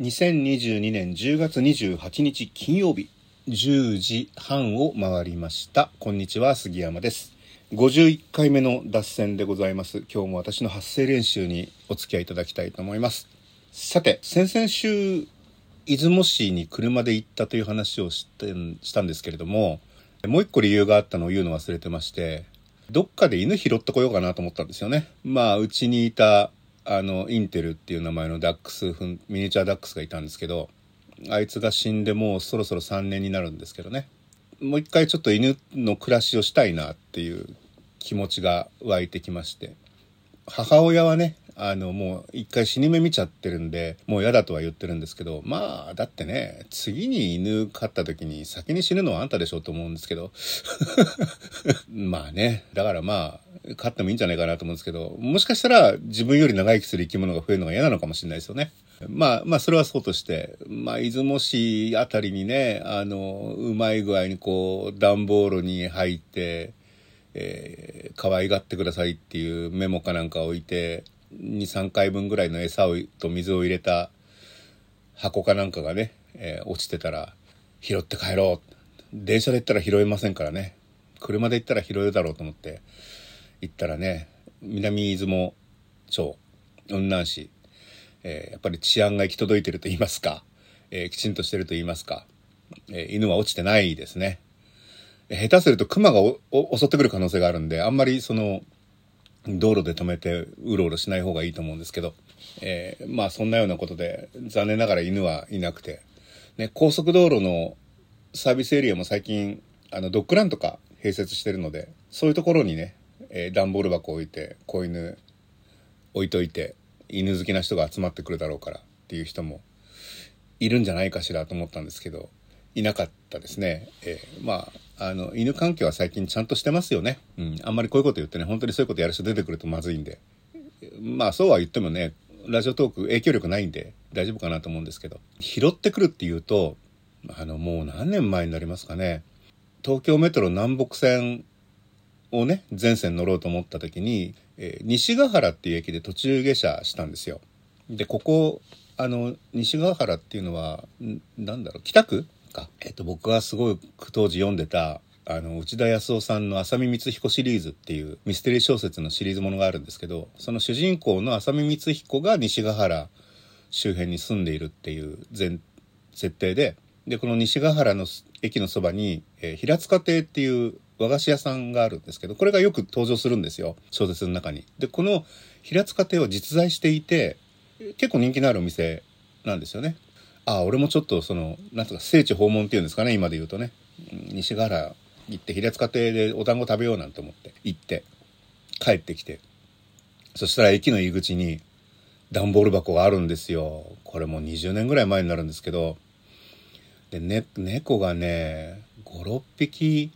2022年10月28日金曜日10時半を回りました。こんにちは杉山です。51回目の脱線でございます。今日も私の発声練習にお付き合いいただきたいと思います。さて先々週出雲市に車で行ったという話をしてしたんですけれどももう一個理由があったのを言うの忘れてましてどっかで犬拾ってこようかなと思ったんですよね。まあうちにいたあのインテルっていう名前のダックスミニチュアダックスがいたんですけどあいつが死んでもうそろそろ3年になるんですけどね。もう一回ちょっと犬の暮らしをしたいなっていう気持ちが湧いてきまして。母親はねあのもう一回死に目見ちゃってるんでもう嫌だとは言ってるんですけどまあだってね次に犬飼った時に先に死ぬのはあんたでしょうと思うんですけど。まあねだからまあ飼ってもいいんじゃないかなと思うんですけどもしかしたら自分より長生きする生き物が増えるのが嫌なのかもしれないですよね。まあまあそれはそうとしてまあ出雲市あたりにねあのうまい具合にこう段ボールに入ってえー、可愛がってくださいっていうメモかなんか置いて23回分ぐらいの餌をと水を入れた箱かなんかがね、えー、落ちてたら拾って帰ろう電車で行ったら拾えませんからね車で行ったら拾えるだろうと思って行ったらね南出雲町雲南市、えー、やっぱり治安が行き届いてると言いますか、えー、きちんとしてると言いますか、えー、犬は落ちてないですね。下手すると熊が襲ってくる可能性があるんであんまりその道路で止めてうろうろしない方がいいと思うんですけど、えー、まあそんなようなことで残念ながら犬はいなくて、ね、高速道路のサービスエリアも最近あのドッグランとか併設してるのでそういうところにね、えー、段ボール箱置いて子犬置いといて犬好きな人が集まってくるだろうからっていう人もいるんじゃないかしらと思ったんですけどいなかったですね。えー、まあ、あの、犬環境は最近ちゃんとしてますよね。うん。あんまりこういうこと言ってね、本当にそういうことやる人出てくるとまずいんで。まあ、そうは言ってもね、ラジオトーク影響力ないんで大丈夫かなと思うんですけど。拾ってくるっていうと、あの、もう何年前になりますかね。東京メトロ南北線をね、全線乗ろうと思った時に、えー、西ヶ原っていう駅で途中下車したんですよ。で、ここ、あの、西ヶ原っていうのは、なんだろう、北区？か。えっと、僕がすごく当時読んでた、あの、内田康夫さんの浅見光彦シリーズっていうミステリー小説のシリーズものがあるんですけど、その主人公の浅見光彦が西ヶ原周辺に住んでいるっていう前、設定で、で、この西ヶ原の駅のそばに、えー、平塚亭っていう和菓子屋さんがあるんですけど、これがよく登場するんですよ。小説の中に。で、この平塚亭は実在していて、結構人気のあるお店なんですよね。ああ俺もちょっとそのなんとか聖地訪問っていうんですかね今で言うとね西ヶ原行って平塚亭でお団子食べようなんて思って行って帰ってきてそしたら駅の入り口に段ボール箱があるんですよこれもう20年ぐらい前になるんですけどで、ね、猫がね56匹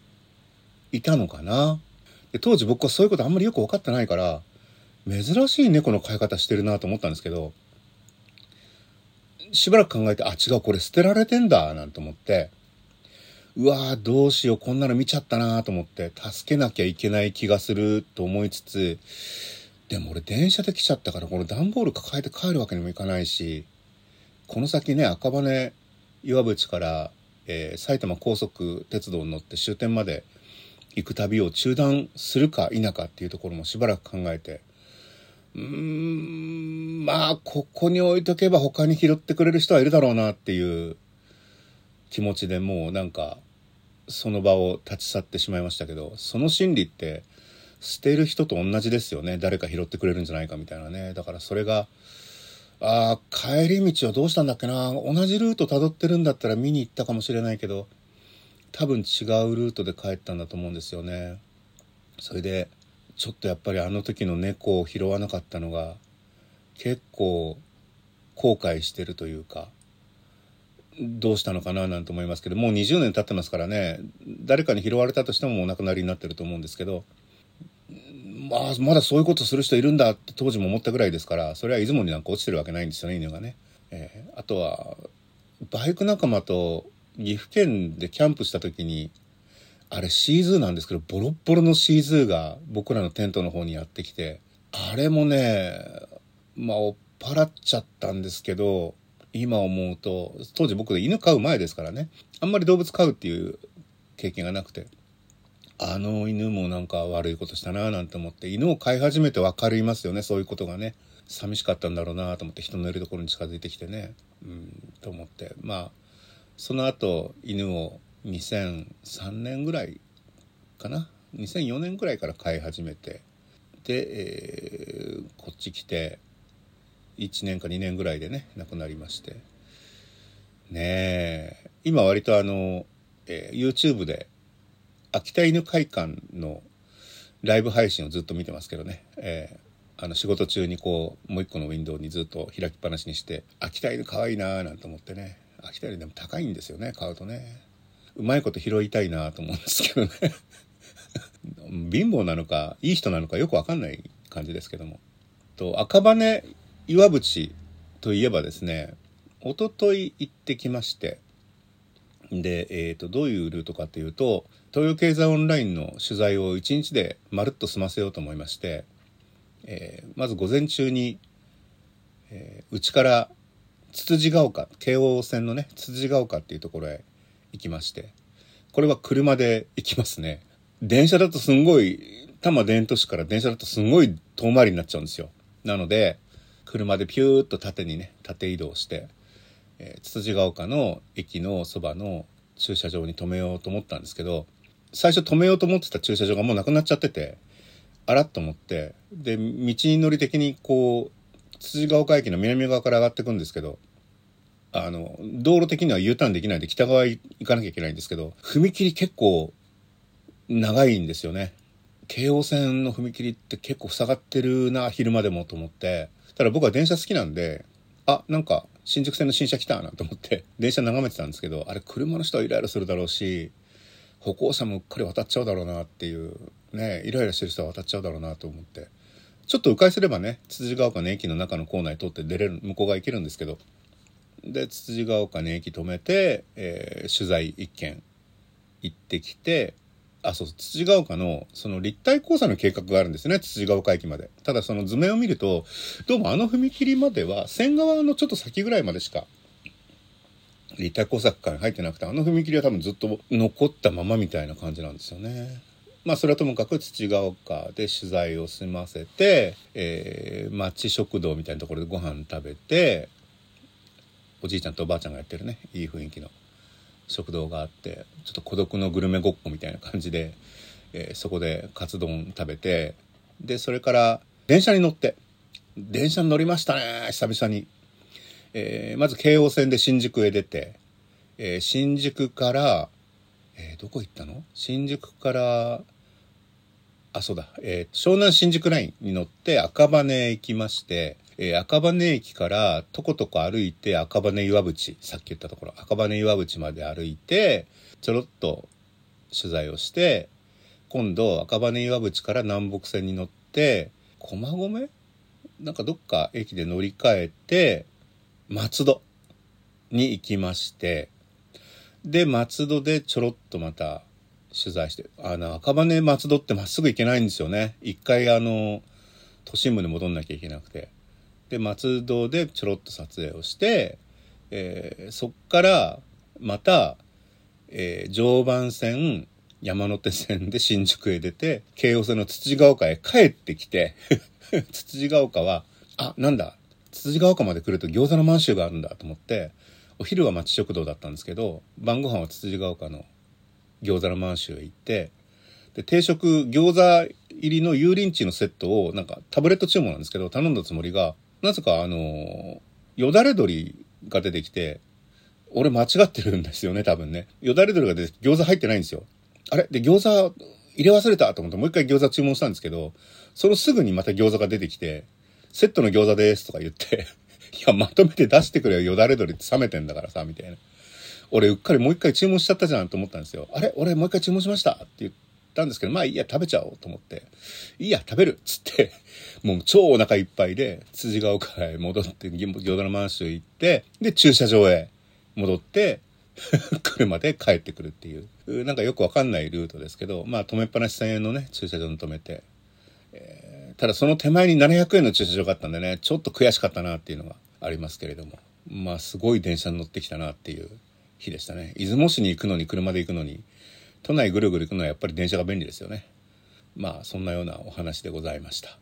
いたのかな？で当時僕はそういうことあんまりよく分かってないから珍しい猫の飼い方してるなと思ったんですけどしばらく考えて、あ、違う、これ捨てられてんだ、なんて思って、うわーどうしよう、こんなの見ちゃったなと思って、助けなきゃいけない気がすると思いつつ、でも俺電車で来ちゃったから、この段ボール抱えて帰るわけにもいかないし、この先ね、赤羽岩淵から、えー、埼玉高速鉄道に乗って終点まで行く旅を中断するか否かっていうところもしばらく考えて、うーん、まあ、ここに置いとけば他に拾ってくれる人はいるだろうなっていう気持ちでもうなんか、その場を立ち去ってしまいましたけど、その心理って捨てる人と同じですよね。誰か拾ってくれるんじゃないかみたいなね。だからそれが、ああ、帰り道はどうしたんだっけな。同じルート辿ってるんだったら見に行ったかもしれないけど、多分違うルートで帰ったんだと思うんですよね。それで、ちょっとやっぱりあの時の猫を拾わなかったのが結構後悔してるというかどうしたのかななんて思いますけどもう20年経ってますからね誰かに拾われたとしてもお亡くなりになってると思うんですけどまあまだそういうことする人いるんだって当時も思ったぐらいですからそれは出雲になんか落ちてるわけないんですよね犬がね。えー、あとはバイク仲間と岐阜県でキャンプした時にあれシーズーなんですけど、ボロッボロのシーズーが僕らのテントの方にやってきて、あれもね、まあ、追っ払っちゃったんですけど、今思うと当時僕犬飼う前ですからねあんまり動物飼うっていう経験がなくてあの犬もなんか悪いことしたななんて思って犬を飼い始めて分かりますよねそういうことがね。寂しかったんだろうなと思って人のいるところに近づいてきてね。うんと思って。まあその後犬を2003年ぐらいかな？2004年ぐらいから飼い始めてで、えー、こっち来て1年か2年ぐらいでね亡くなりまして。ねえ今割とあの、えー、YouTube で秋田犬会館のライブ配信をずっと見てますけどね、えー、あの仕事中にこうもう一個のウィンドウにずっと開きっぱなしにして秋田犬かわいいなーなんて思ってね。秋田犬でも高いんですよね買うとね。うまいこと拾いたいなと思うんですけどね。貧乏なのかいい人なのかよくわかんない感じですけども。と赤羽岩淵といえばですね一昨日行ってきまして。で、えーと、どういうルートかというと東洋経済オンラインの取材を1日でまるっと済ませようと思いまして、えー、まず午前中にうち、えー、からつつじが丘京王線のねつつじが丘っていうところへ行きましてこれは車で行きますね。電車だとすんごい多摩田園都市から電車だとすんごい遠回りになっちゃうんですよ。なので車でピューッと縦にね縦移動して、え、つつじが丘の駅のそばの駐車場に止めようと思ったんですけど最初止めようと思ってた駐車場がもうなくなっちゃっててあらっと思ってで道のり的にこうつつじが丘駅の南側から上がってくんですけどあの道路的には U ターンできないで北側行かなきゃいけないんですけど踏切結構長いんですよね京王線の踏切って結構塞がってるな昼間でもと思ってただ僕は電車好きなんで、あ、なんか新宿線の新車来たなと思って電車眺めてたんですけど、あれ車の人はイライラするだろうし、歩行者もうっかり渡っちゃうだろうなっていう、ね、イライラしてる人は渡っちゃうだろうなと思って。ちょっと迂回すればね、つつじが丘の駅の中の構内通って出れる、向こう側行けるんですけど、で、つつじが丘に駅止めて、えー、取材一件行ってきて、あ、そう、土ヶ丘の、その立体交差の計画があるんですね、土ヶ丘駅まで。ただその図面を見ると、どうもあの踏切までは、線側のちょっと先ぐらいまでしか、立体工作区間入ってなくて、あの踏切は多分ずっと残ったままみたいな感じなんですよね。まあそれはともかく土ヶ丘で取材を済ませて、えー、町食堂みたいなところでご飯食べて、おじいちゃんとおばあちゃんがやってるね、いい雰囲気の。食堂があってちょっと孤独のグルメごっこみたいな感じで、えー、そこでカツ丼食べてでそれから電車に乗って電車に乗りましたね久々に、えー、まず京王線で新宿へ出て、えー、新宿から、えどこ行ったの？新宿からあそうだ、え湘南新宿ラインに乗って赤羽へ行きましてえー、赤羽駅からとことこ歩いて赤羽岩淵、さっき言ったところ、赤羽岩淵まで歩いて、ちょろっと取材をして、今度赤羽岩淵から南北線に乗って、駒込？なんかどっか駅で乗り換えて、松戸に行きまして、で、松戸でちょろっとまた取材して、あの、赤羽松戸ってまっすぐ行けないんですよね。一回あの、都心部に戻んなきゃいけなくて。で松戸でちょろっと撮影をして、えー、そっからまた、えー、常磐線山手線で新宿へ出て京王線の土ヶ丘へ帰ってきて 土ヶ丘はあなんだ土ヶ丘まで来ると餃子の満州があるんだと思ってお昼は町食堂だったんですけど晩ご飯は土ヶ丘の餃子の満州へ行ってで定食餃子入りの油淋鶏のセットをなんかタブレット注文なんですけど頼んだつもりがなぜかあの、よだれ鶏が出てきて、俺間違ってるんですよね、多分ね。よだれ鶏が出て餃子入ってないんですよ。あれ？で、餃子入れ忘れたと思ってもう一回餃子注文したんですけど、そのすぐにまた餃子が出てきて、セットの餃子ですとか言って いや、まとめて出してくれよ、よだれ鶏って冷めてんだからさ、みたいな。俺、うっかりもう一回注文しちゃったじゃんと思ったんですよ。あれ？俺もう一回注文しました？って言ったんですけど、まあいいや、食べちゃおうと思って。いいや、食べるっつって もう超お腹いっぱいで、辻ヶ丘へ戻って、餃子の満州行って、で、駐車場へ戻って、車で帰ってくるっていう、なんかよくわかんないルートですけど、まあ止めっぱなし1000円のね、駐車場に止めて、えー、ただその手前に700円の駐車場があったんでね、ちょっと悔しかったなっていうのがありますけれども。まあすごい電車に乗ってきたなっていう日でしたね。出雲市に行くのに車で行くのに都内ぐるぐる行くのはやっぱり電車が便利ですよね。まあそんなようなお話でございました。